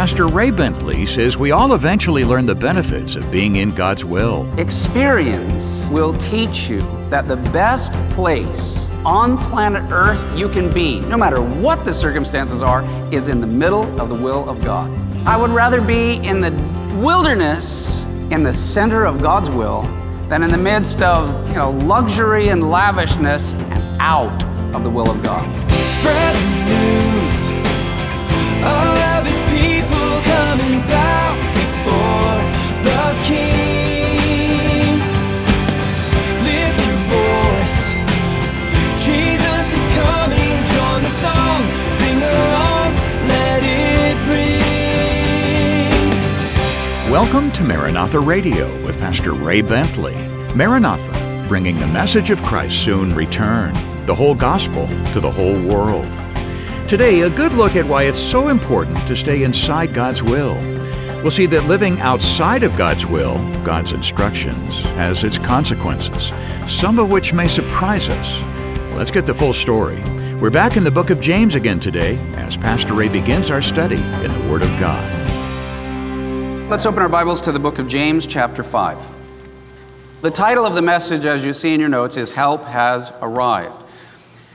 Pastor Ray Bentley says we all eventually learn the benefits of being in God's will. Experience will teach you that the best place on planet Earth you can be, no matter what the circumstances are, is in the middle of the will of God. I would rather be in the wilderness, in the center of God's will, than in the midst of you know luxury and lavishness and out of the will of God. Spread the news. All Welcome to Maranatha Radio with Pastor Ray Bentley. Maranatha, bringing the message of Christ's soon return, the whole gospel to the whole world. Today, a good look at why it's so important to stay inside God's will. We'll see that living outside of God's will, God's instructions, has its consequences, some of which may surprise us. Let's get the full story. We're back in the book of James again today as Pastor Ray begins our study in the Word of God. Let's open our Bibles to the book of James, chapter 5. The title of the message, as you see in your notes, is Help Has Arrived.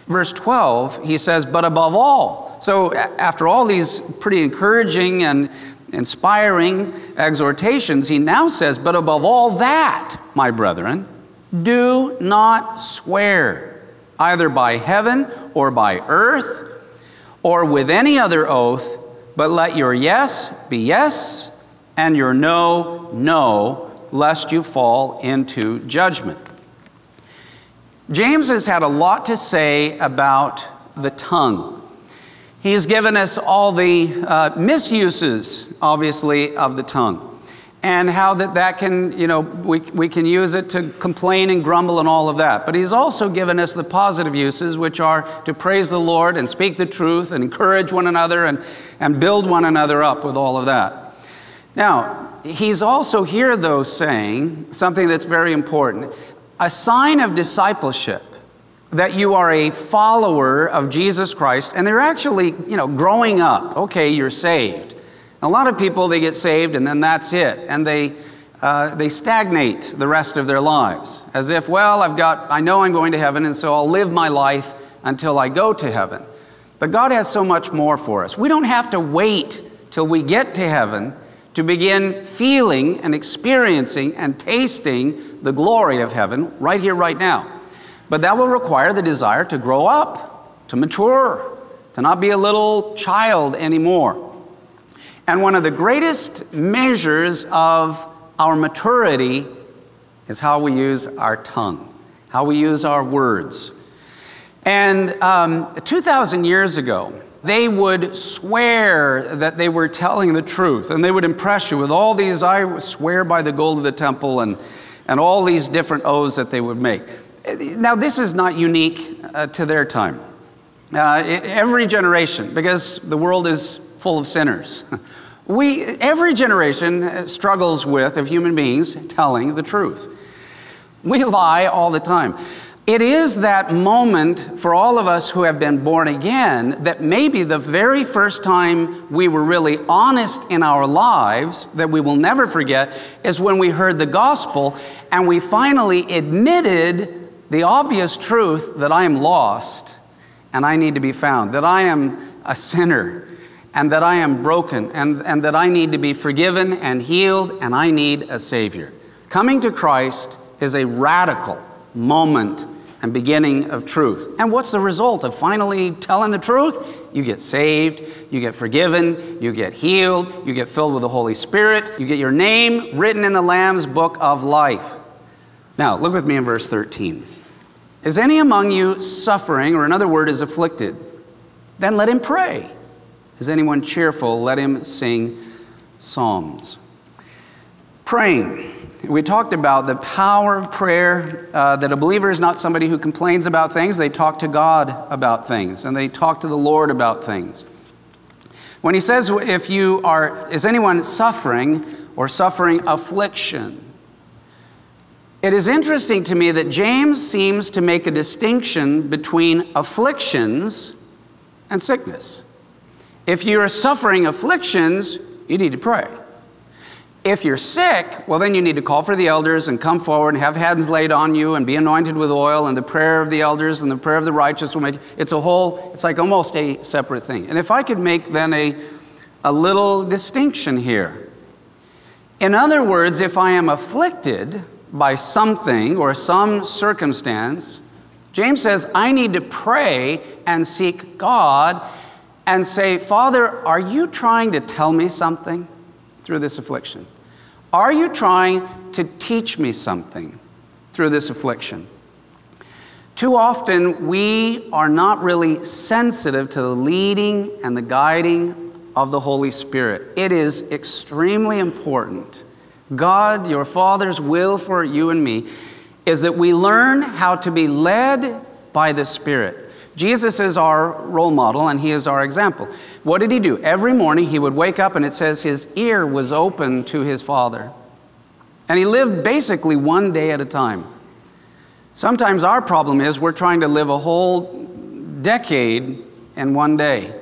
Verse 12, he says, But above all. So, after all these pretty encouraging and inspiring exhortations, he now says, But above all that, my brethren, do not swear, either by heaven or by earth or with any other oath, but let your yes be yes and your no, no, lest you fall into judgment. James has had a lot to say about the tongue. He has given us all the uh, misuses, obviously, of the tongue. And how that, that can, you know, we, we can use it to complain and grumble and all of that. But he's also given us the positive uses, which are to praise the Lord and speak the truth and encourage one another and, and build one another up with all of that. Now, he's also here, though, saying something that's very important a sign of discipleship that you are a follower of Jesus Christ and they're actually, you know, growing up. Okay, you're saved. A lot of people, they get saved and then that's it. And they, uh, they stagnate the rest of their lives as if, well, I've got, I know I'm going to heaven and so I'll live my life until I go to heaven. But God has so much more for us. We don't have to wait till we get to heaven to begin feeling and experiencing and tasting the glory of heaven right here, right now. But that will require the desire to grow up, to mature, to not be a little child anymore. And one of the greatest measures of our maturity is how we use our tongue, how we use our words. And um, 2,000 years ago, they would swear that they were telling the truth, and they would impress you with all these, I swear by the gold of the temple, and, and all these different oaths that they would make. Now, this is not unique uh, to their time. Uh, it- every generation, because the world is full of sinners. We, every generation struggles with, of human beings, telling the truth. We lie all the time. It is that moment for all of us who have been born again that maybe the very first time we were really honest in our lives, that we will never forget, is when we heard the gospel and we finally admitted the obvious truth that I am lost and I need to be found, that I am a sinner and that I am broken and, and that I need to be forgiven and healed and I need a Savior. Coming to Christ is a radical moment and beginning of truth. And what's the result of finally telling the truth? You get saved, you get forgiven, you get healed, you get filled with the Holy Spirit, you get your name written in the Lamb's book of life. Now, look with me in verse 13. Is any among you suffering, or another word is afflicted? Then let him pray. Is anyone cheerful? Let him sing psalms. Praying. We talked about the power of prayer, uh, that a believer is not somebody who complains about things. They talk to God about things, and they talk to the Lord about things. When he says, if you are, is anyone suffering or suffering affliction? It is interesting to me that James seems to make a distinction between afflictions and sickness. If you are suffering afflictions, You need to pray. If you're sick, well, then you need to call for the elders and come forward and have hands laid on you and be anointed with oil, and the prayer of the elders and the prayer of the righteous will make it's a whole, it's like almost a separate thing. And if I could make then a, a little distinction here. In other words, if I am afflicted by something or some circumstance, James says I need to pray and seek God and say, Father, are you trying to tell me something through this affliction? Are you trying to teach me something through this affliction? Too often, we are not really sensitive to the leading and the guiding of the Holy Spirit. It is extremely important. God, your Father's will for you and me is that we learn how to be led by the Spirit. Jesus is our role model and he is our example. What did he do? Every morning he would wake up and it says his ear was open to his Father. And he lived basically one day at a time. Sometimes our problem is we're trying to live a whole decade in one day.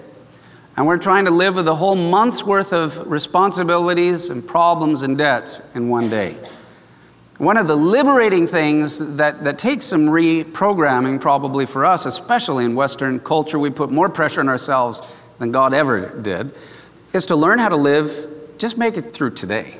And we're trying to live with a whole month's worth of responsibilities and problems and debts in one day. One of the liberating things that, that takes some reprogramming, probably for us, especially in Western culture, we put more pressure on ourselves than God ever did, is to learn how to live, just make it through today.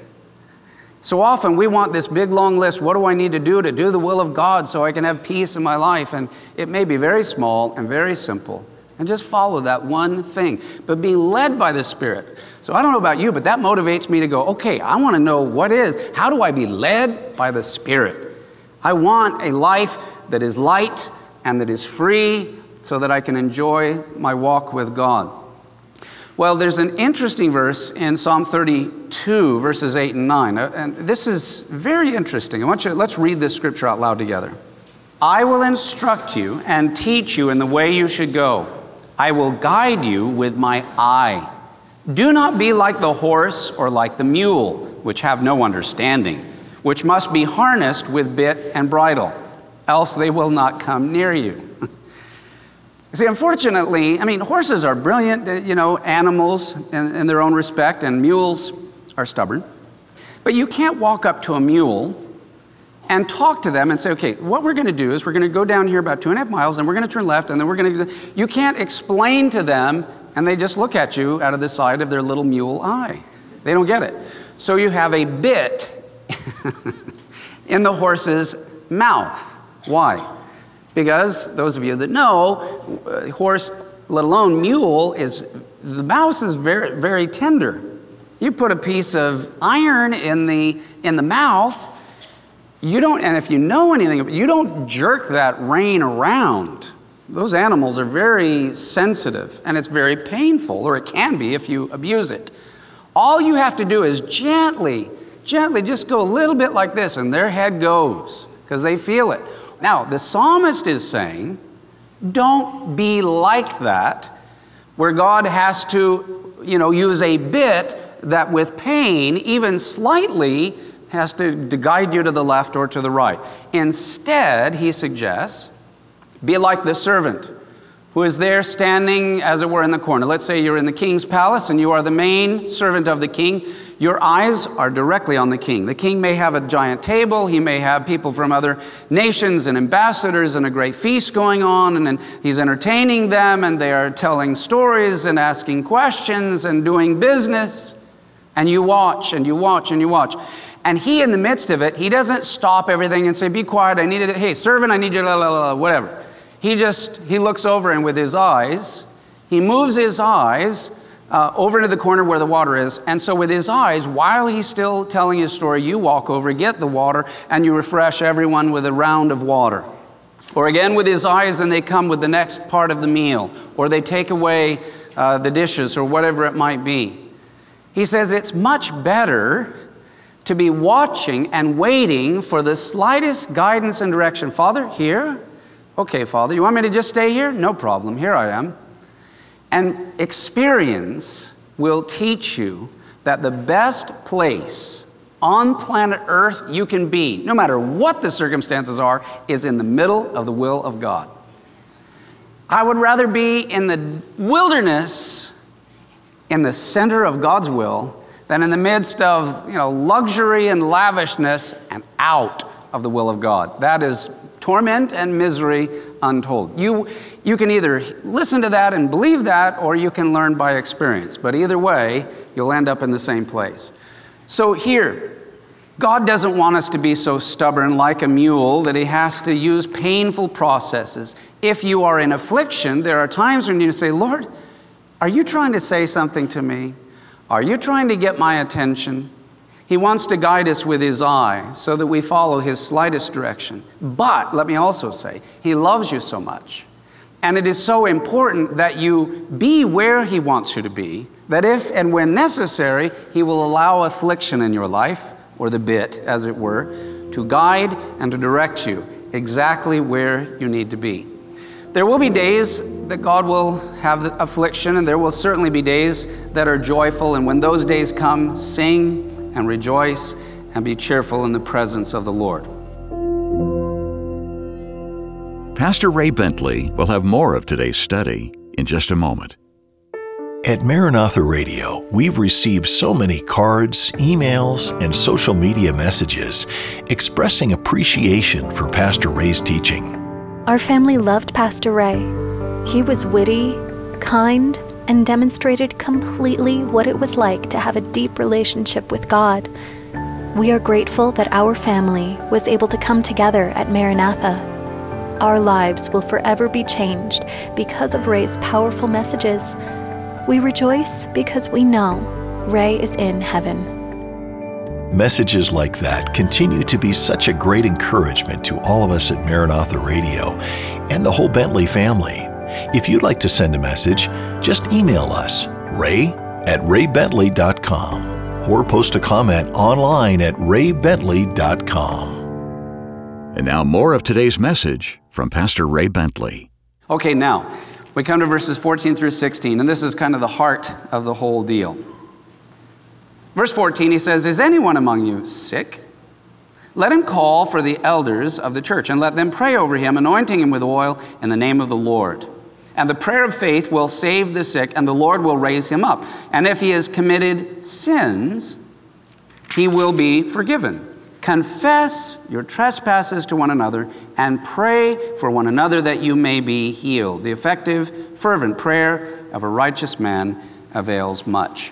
So often we want this big long list what do I need to do to do the will of God so I can have peace in my life? And it may be very small and very simple. And just follow that one thing, but be led by the Spirit. So I don't know about you, but that motivates me to go, okay, I want to know what is, how do I be led by the Spirit? I want a life that is light and that is free so that I can enjoy my walk with God. Well, there's an interesting verse in Psalm 32, verses 8 and 9. Uh, and this is very interesting. I want you, let's read this scripture out loud together. I will instruct you and teach you in the way you should go. I will guide you with my eye. Do not be like the horse or like the mule, which have no understanding, which must be harnessed with bit and bridle, else they will not come near you. See, unfortunately, I mean, horses are brilliant, uh, you know, animals in, in, their own respect, and mules are stubborn. But you can't walk up to a mule and talk to them and say, okay, what we're going to do is we're going to go down here about two and a half miles, and we're going to turn left, and then we're going to. You can't explain to them and they just look at you out of the side of their little mule eye. They don't get it. So you have a bit in the horse's mouth. Why? Because those of you that know, uh, horse, let alone mule, is the mouse is very, very tender. You put a piece of iron in the in the mouth, you don't, and if you know anything, you don't jerk that rein around. Those animals are very sensitive and it's very painful, or it can be if you abuse it. All you have to do is gently, gently just go a little bit like this, and their head goes because they feel it. Now, the psalmist is saying, don't be like that, where God has to, you know, use a bit that with pain, even slightly, has to, to guide you to the left or to the right. Instead, he suggests, be like the servant who is there standing, as it were, in the corner. Let's say you're in the king's palace and you are the main servant of the king. Your eyes are directly on the king. The king may have a giant table, he may have people from other nations and ambassadors and a great feast going on, and he's entertaining them, and they are telling stories and asking questions and doing business. And you watch and you watch and you watch. And he, in the midst of it, he doesn't stop everything and say, Be quiet, I need it. Hey, servant, I need you, la, la, la, whatever. He just, he looks over and with his eyes, he moves his eyes uh, over into the corner where the water is. And so, with his eyes, while he's still telling his story, you walk over, get the water, and you refresh everyone with a round of water. Or again, with his eyes, and they come with the next part of the meal, or they take away uh, the dishes, or whatever it might be. He says it's much better to be watching and waiting for the slightest guidance and direction. Father, here, Okay, Father, you want me to just stay here? No problem. Here I am. And experience will teach you that the best place on planet Earth you can be, no matter what the circumstances are, is in the middle of the will of God. I would rather be in the wilderness, in the center of God's will, than in the midst of you know, luxury and lavishness and out of the will of God. That is torment and misery untold. You, you can either listen to that and believe that, or you can learn by experience. But either way, you'll end up in the same place. So here, God doesn't want us to be so stubborn like a mule that he has to use painful processes. If you are in affliction, there are times when you say, Lord, are you trying to say something to me? Are you trying to get my attention? He wants to guide us with His eye so that we follow His slightest direction. But let me also say, He loves you so much. And it is so important that you be where He wants you to be, that if and when necessary, He will allow affliction in your life, or the bit, as it were, to guide and to direct you exactly where you need to be. There will be days that God will have affliction, and there will certainly be days that are joyful. And when those days come, sing and rejoice and be cheerful in the presence of the Lord. Pastor Ray Bentley will have more of today's study in just a moment. At Maranatha Radio, we've received so many cards, emails, and social media messages expressing appreciation for Pastor Ray's teaching. Our family loved Pastor Ray. He was witty, kind, and demonstrated completely what it was like to have a deep relationship with God. We are grateful that our family was able to come together at Maranatha. Our lives will forever be changed because of Ray's powerful messages. We rejoice because we know Ray is in heaven. Messages like that continue to be such a great encouragement to all of us at Maranatha Radio and the whole Bentley family. If you'd like to send a message, just email us, ray at raybentley.com, or post a comment online at raybentley.com. And now, more of today's message from Pastor Ray Bentley. Okay, now we come to verses 14 through 16, and this is kind of the heart of the whole deal. Verse 14, he says, Is anyone among you sick? Let him call for the elders of the church and let them pray over him, anointing him with oil in the name of the Lord. And the prayer of faith will save the sick, and the Lord will raise him up. And if he has committed sins, he will be forgiven. Confess your trespasses to one another and pray for one another that you may be healed. The effective, fervent prayer of a righteous man avails much.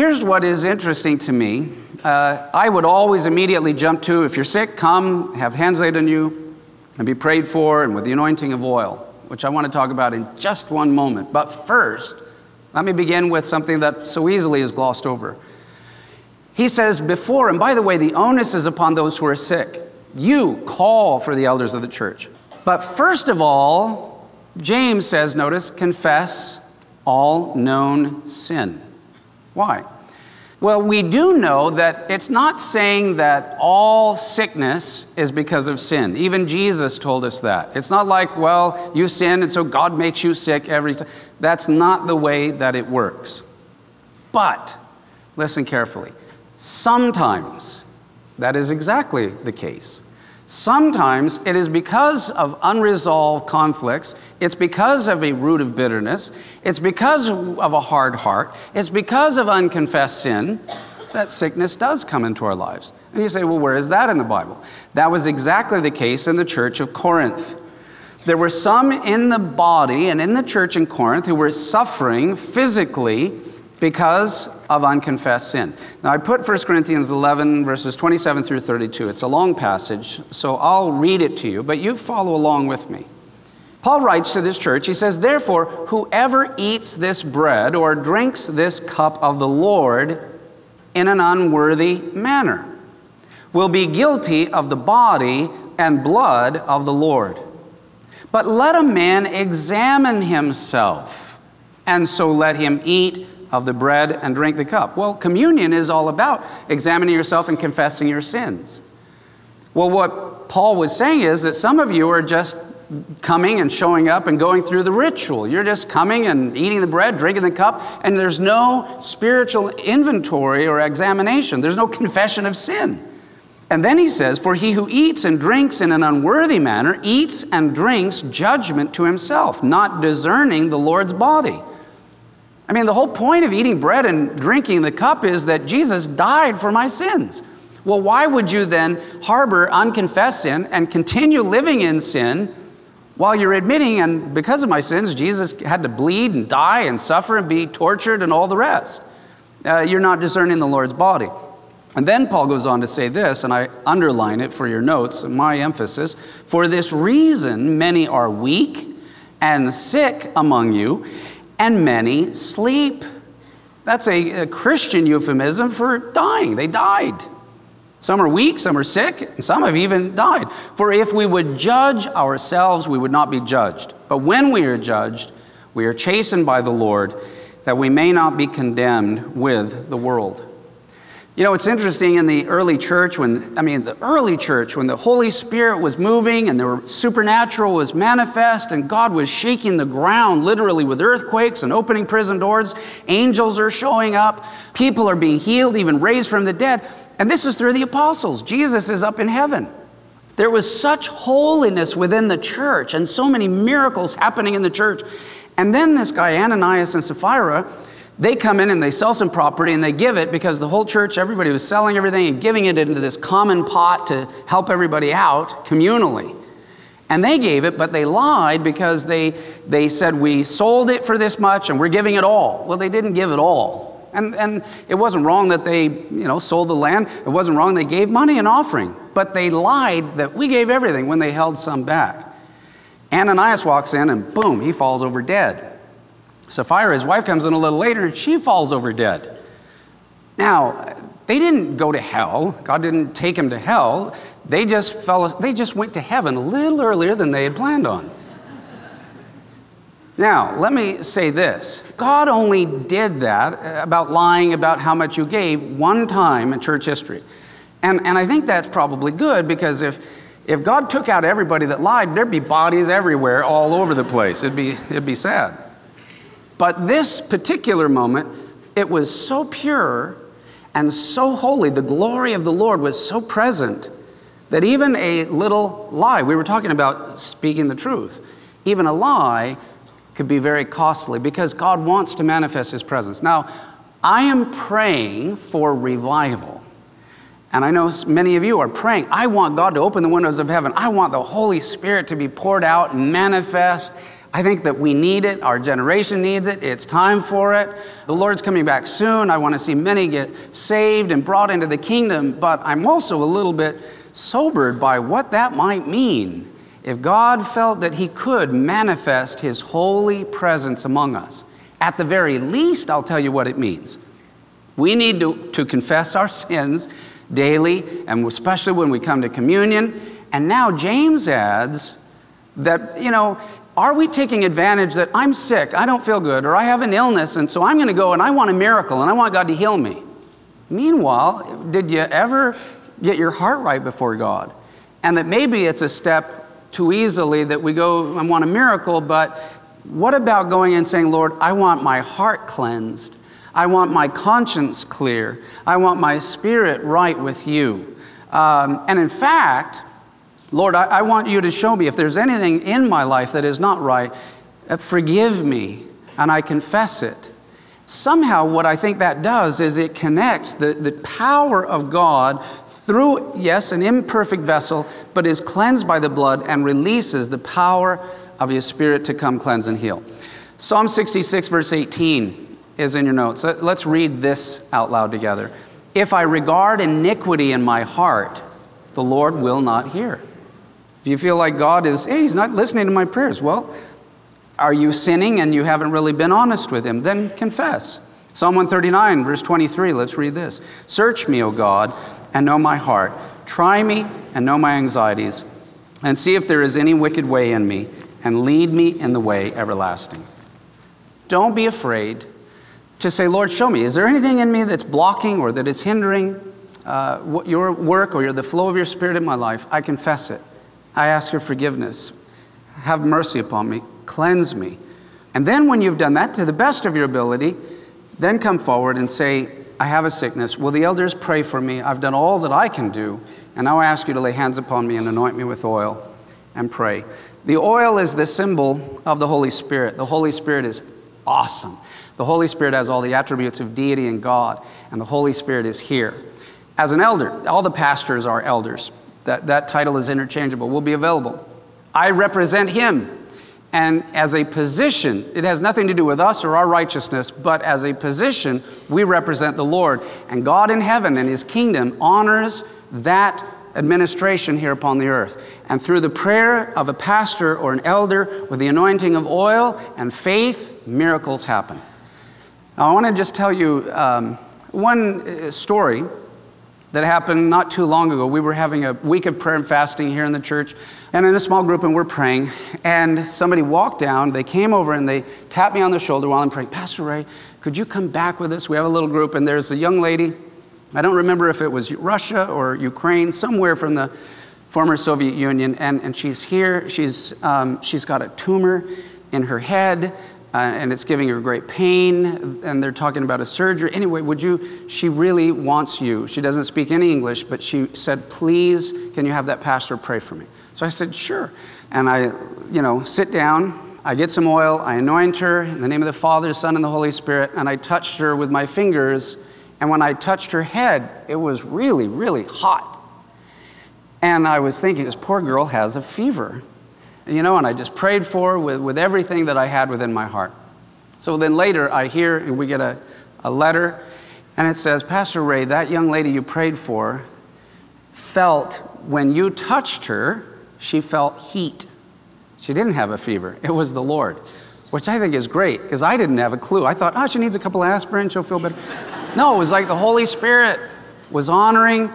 Here's what is interesting to me. Uh, I would always immediately jump to if you're sick, come, have hands laid on you, and be prayed for, and with the anointing of oil which I want to talk about in just one moment. But first, let me begin with something that so easily is glossed over. He says, before, and by the way, the onus is upon those who are sick. You call for the elders of the church. But first of all, James says, notice, confess all known sin. Why? Well, we do know that it's not saying that all sickness is because of sin. Even Jesus told us that. It's not like, well, you sin and so God makes you sick every time. That's not the way that it works. But, listen carefully, sometimes that is exactly the case. Sometimes it is because of unresolved conflicts, it's because of a root of bitterness, it's because of a hard heart, it's because of unconfessed sin that sickness does come into our lives. And you say, well, where is that in the Bible? That was exactly the case in the church of Corinth. There were some in the body and in the church in Corinth who were suffering physically because of unconfessed sin. Now, I put 1 Corinthians 11, verses 27 through 32. It's a long passage, so I'll read it to you, but you follow along with me. Paul writes to this church, he says, Therefore, whoever eats this bread or drinks this cup of the Lord in an unworthy manner will be guilty of the body and blood of the Lord. But let a man examine himself, and so let him eat of the bread and drink the cup? Well, communion is all about examining yourself and confessing your sins. Well, what Paul was saying is that some of you are just coming and showing up and going through the ritual. You're just coming and eating the bread, drinking the cup, and there's no spiritual inventory or examination. There's no confession of sin. And then he says, For he who eats and drinks in an unworthy manner eats and drinks judgment to himself, not discerning the Lord's body. I mean, the whole point of eating bread and drinking the cup is that Jesus died for my sins. Well, why would you then harbor unconfessed sin and continue living in sin while you're admitting, and because of my sins, Jesus had to bleed and die and suffer and be tortured and all the rest? Uh, you're not discerning the Lord's body. And then Paul goes on to say this, and I underline it for your notes, my emphasis. For this reason, many are weak and sick among you, and many sleep. That's a, a Christian euphemism for dying. They died. Some are weak, some are sick, and some have even died. For if we would judge ourselves, we would not be judged. But when we are judged, we are chastened by the Lord, that we may not be condemned with the world. You know, it's interesting in the early church when, I mean, the early church, when the Holy Spirit was moving and the supernatural was manifest and God was shaking the ground literally with earthquakes and opening prison doors, angels are showing up, people are being healed, even raised from the dead. And this is through the apostles. Jesus is up in heaven. There was such holiness within the church and so many miracles happening in the church. And then this guy, Ananias and Sapphira, they come in and they sell some property and they give it because the whole church, everybody was selling everything and giving it into this common pot to help everybody out communally. And they gave it, but they lied because they, they said, We sold it for this much and we're giving it all. Well, they didn't give it all. And, and it wasn't wrong that they you know, sold the land. It wasn't wrong they gave money and offering. But they lied that we gave everything when they held some back. Ananias walks in and boom, he falls over dead. Sapphira, his wife, comes in a little later and she falls over dead. Now, they didn't go to hell. God didn't take them to hell. They just fell, they just went to heaven a little earlier than they had planned on. Now, let me say this God only did that uh, about lying about how much you gave one time in church history. And, and I think that's probably good because if, if God took out everybody that lied, there'd be bodies everywhere all over the place. It'd be, it'd be sad. But this particular moment, it was so pure and so holy. The glory of the Lord was so present that even a little lie, we were talking about speaking the truth, even a lie could be very costly because God wants to manifest His presence. Now, I am praying for revival. And I know many of you are praying. I want God to open the windows of heaven. I want the Holy Spirit to be poured out and manifest I think that we need it. Our generation needs it. It's time for it. The Lord's coming back soon. I want to see many get saved and brought into the kingdom, but I'm also a little bit sobered by what that might mean if God felt that He could manifest His holy presence among us. At the very least, I'll tell you what it means. We need to, to confess our sins daily, and especially when we come to communion. And now James adds that, you know, are we taking advantage that I'm sick, I don't feel good, or I have an illness, and so I'm going to go and I want a miracle and I want God to heal me? Meanwhile, did you ever get your heart right before God? And that maybe it's a step too easily that we go, I want a miracle, but what about going and saying, Lord, I want my heart cleansed? I want my conscience clear. I want my spirit right with you. Um, and in fact, Lord, I, I, want you to show me if there's anything in my life that is not right, uh, forgive me, and I confess it. Somehow, what I think that does is it connects the, the power of God through, yes, an imperfect vessel, but is cleansed by the blood and releases the power of His Spirit to come cleanse and heal. Psalm 66, verse 18 is in your notes. Let's read this out loud together. If I regard iniquity in my heart, the Lord will not hear. If you feel like God is, hey, he's not listening to my prayers, well, are you sinning and you haven't really been honest with him? Then confess. Psalm 139, verse 23, let's read this. Search me, O God, and know my heart. Try me and know my anxieties, and see if there is any wicked way in me, and lead me in the way everlasting. Don't be afraid to say, Lord, show me. Is there anything in me that's blocking or that is hindering uh, your work or the flow of your spirit in my life? I confess it. I ask your forgiveness. Have mercy upon me. Cleanse me. And then, when you've done that to the best of your ability, then come forward and say, I have a sickness. Will the elders pray for me? I've done all that I can do. And now I ask you to lay hands upon me and anoint me with oil and pray. The oil is the symbol of the Holy Spirit. The Holy Spirit is awesome. The Holy Spirit has all the attributes of deity and God, and the Holy Spirit is here. As an elder, all the pastors are elders. That, that title is interchangeable, will be available. I represent him. And as a position, it has nothing to do with us or our righteousness, but as a position, we represent the Lord. And God in heaven and his kingdom honors that administration here upon the earth. And through the prayer of a pastor or an elder with the anointing of oil and faith, miracles happen. Now, I want to just tell you um, one uh, story that happened not too long ago. We were having a week of prayer and fasting here in the church, and in a small group, and we're praying. And somebody walked down, they came over and they tapped me on the shoulder while I'm praying. Pastor Ray, could you come back with us? We have a little group, and there's a young lady. I don't remember if it was Russia or Ukraine, somewhere from the former Soviet Union, and, and she's here. She's, um, she's got a tumor in her head uh, and it's giving her great pain, and they're talking about a surgery. Anyway, would you? She really wants you. She doesn't speak any English, but she said, Please, can you have that pastor pray for me? So I said, Sure. And I, you know, sit down, I get some oil, I anoint her in the name of the Father, Son, and the Holy Spirit, and I touched her with my fingers. And when I touched her head, it was really, really hot. And I was thinking, this poor girl has a fever you know, and I just prayed for with, with everything that I had within my heart. So then later I hear and we get a, a letter and it says, Pastor Ray, that young lady you prayed for felt when you touched her, she felt heat. She didn't have a fever, it was the Lord, which I think is great because I didn't have a clue. I thought, oh, she needs a couple of aspirin, she'll feel better. no, it was like the Holy Spirit was honoring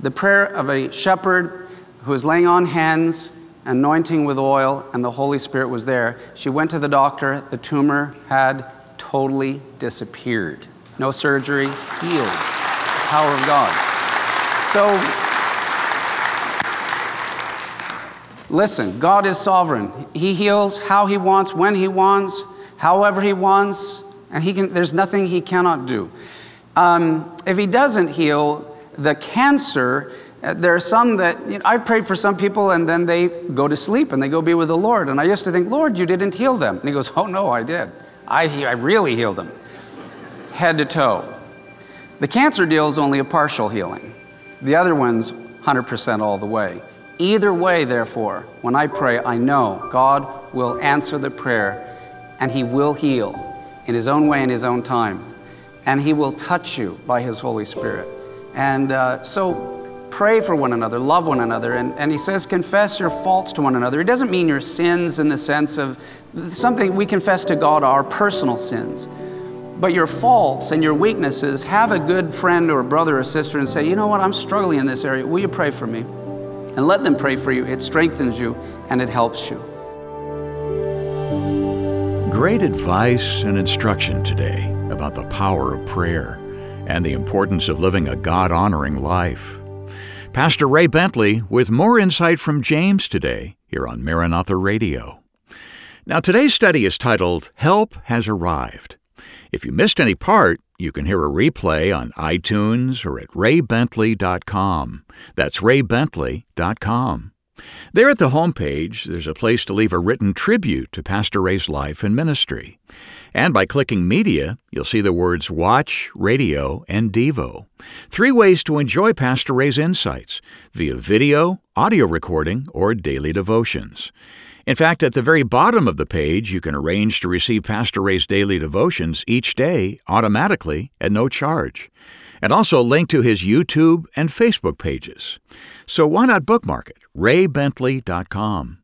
the prayer of a shepherd who was laying on hands anointing with oil, and the Holy Spirit was there. She went to the doctor. The tumor had totally disappeared. No surgery, healed. The power of God. So, listen, God is sovereign. He heals how He wants, when He wants, however He wants, and he can, there's nothing He cannot do. Um, if He doesn't heal, the cancer there are some that you know, I've prayed for some people and then they go to sleep and they go be with the Lord. And I used to think, Lord, you didn't heal them. And he goes, Oh, no, I did. I, I really healed them, head to toe. The cancer deal is only a partial healing, the other one's 100% all the way. Either way, therefore, when I pray, I know God will answer the prayer and He will heal in His own way, in His own time. And He will touch you by His Holy Spirit. And uh, so pray for one another, love one another. And, and he says, confess your faults to one another. It doesn't mean your sins in the sense of something we confess to God, our personal sins. But your faults and your weaknesses, have a good friend or brother or sister and say, you know what, I'm struggling in this area. Will you pray for me? And let them pray for you. It strengthens you and it helps you. Great advice and instruction today about the power of prayer and the importance of living a God honoring life. Pastor Ray Bentley with more insight from James today here on Maranatha Radio. Now, today's study is titled Help Has Arrived. If you missed any part, you can hear a replay on iTunes or at raybentley.com. That's raybentley.com. There at the homepage, there's a place to leave a written tribute to Pastor Ray's life and ministry. And by clicking Media, you'll see the words Watch, Radio, and Devo. Three ways to enjoy Pastor Ray's insights via video, audio recording, or daily devotions. In fact, at the very bottom of the page, you can arrange to receive Pastor Ray's daily devotions each day automatically at no charge. And also link to his YouTube and Facebook pages. So why not bookmark it? raybentley.com.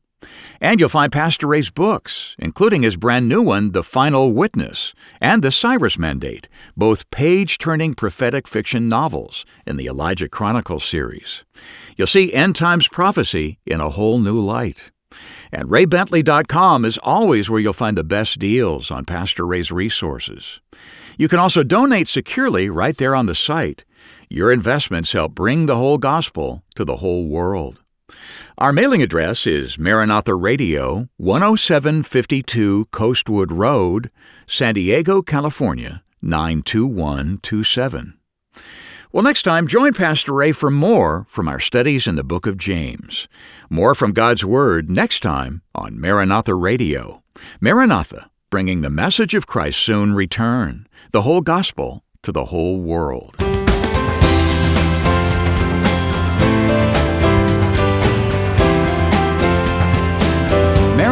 And you'll find Pastor Ray's books, including his brand new one, The Final Witness, and The Cyrus Mandate, both page turning prophetic fiction novels in the Elijah Chronicles series. You'll see end times prophecy in a whole new light. And raybentley.com is always where you'll find the best deals on Pastor Ray's resources. You can also donate securely right there on the site. Your investments help bring the whole gospel to the whole world. Our mailing address is Maranatha Radio, 10752 Coastwood Road, San Diego, California, 92127. Well, next time, join Pastor Ray for more from our studies in the book of James. More from God's Word next time on Maranatha Radio. Maranatha, bringing the message of Christ's soon return, the whole gospel to the whole world.